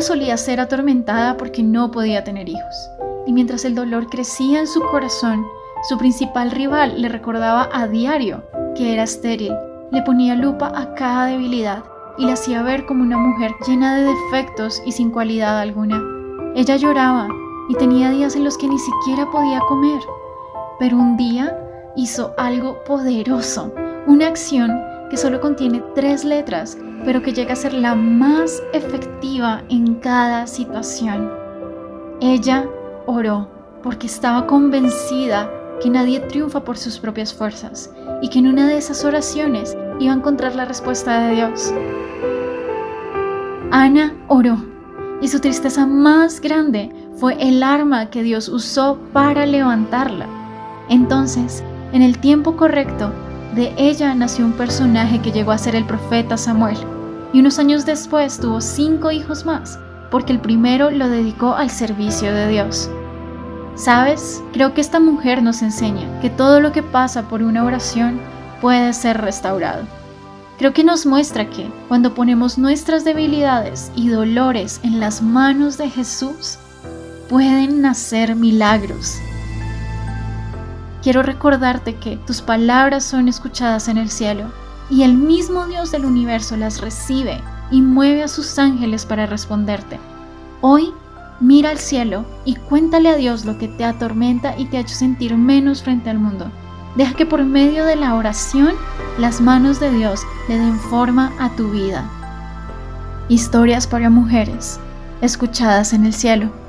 Solía ser atormentada porque no podía tener hijos, y mientras el dolor crecía en su corazón, su principal rival le recordaba a diario que era estéril, le ponía lupa a cada debilidad y la hacía ver como una mujer llena de defectos y sin cualidad alguna. Ella lloraba y tenía días en los que ni siquiera podía comer, pero un día hizo algo poderoso, una acción que solo contiene tres letras, pero que llega a ser la más efectiva en cada situación. Ella oró porque estaba convencida que nadie triunfa por sus propias fuerzas y que en una de esas oraciones iba a encontrar la respuesta de Dios. Ana oró y su tristeza más grande fue el arma que Dios usó para levantarla. Entonces, en el tiempo correcto, de ella nació un personaje que llegó a ser el profeta Samuel, y unos años después tuvo cinco hijos más, porque el primero lo dedicó al servicio de Dios. ¿Sabes? Creo que esta mujer nos enseña que todo lo que pasa por una oración puede ser restaurado. Creo que nos muestra que cuando ponemos nuestras debilidades y dolores en las manos de Jesús, pueden nacer milagros. Quiero recordarte que tus palabras son escuchadas en el cielo y el mismo Dios del universo las recibe y mueve a sus ángeles para responderte. Hoy mira al cielo y cuéntale a Dios lo que te atormenta y te ha hecho sentir menos frente al mundo. Deja que por medio de la oración las manos de Dios le den forma a tu vida. Historias para mujeres, escuchadas en el cielo.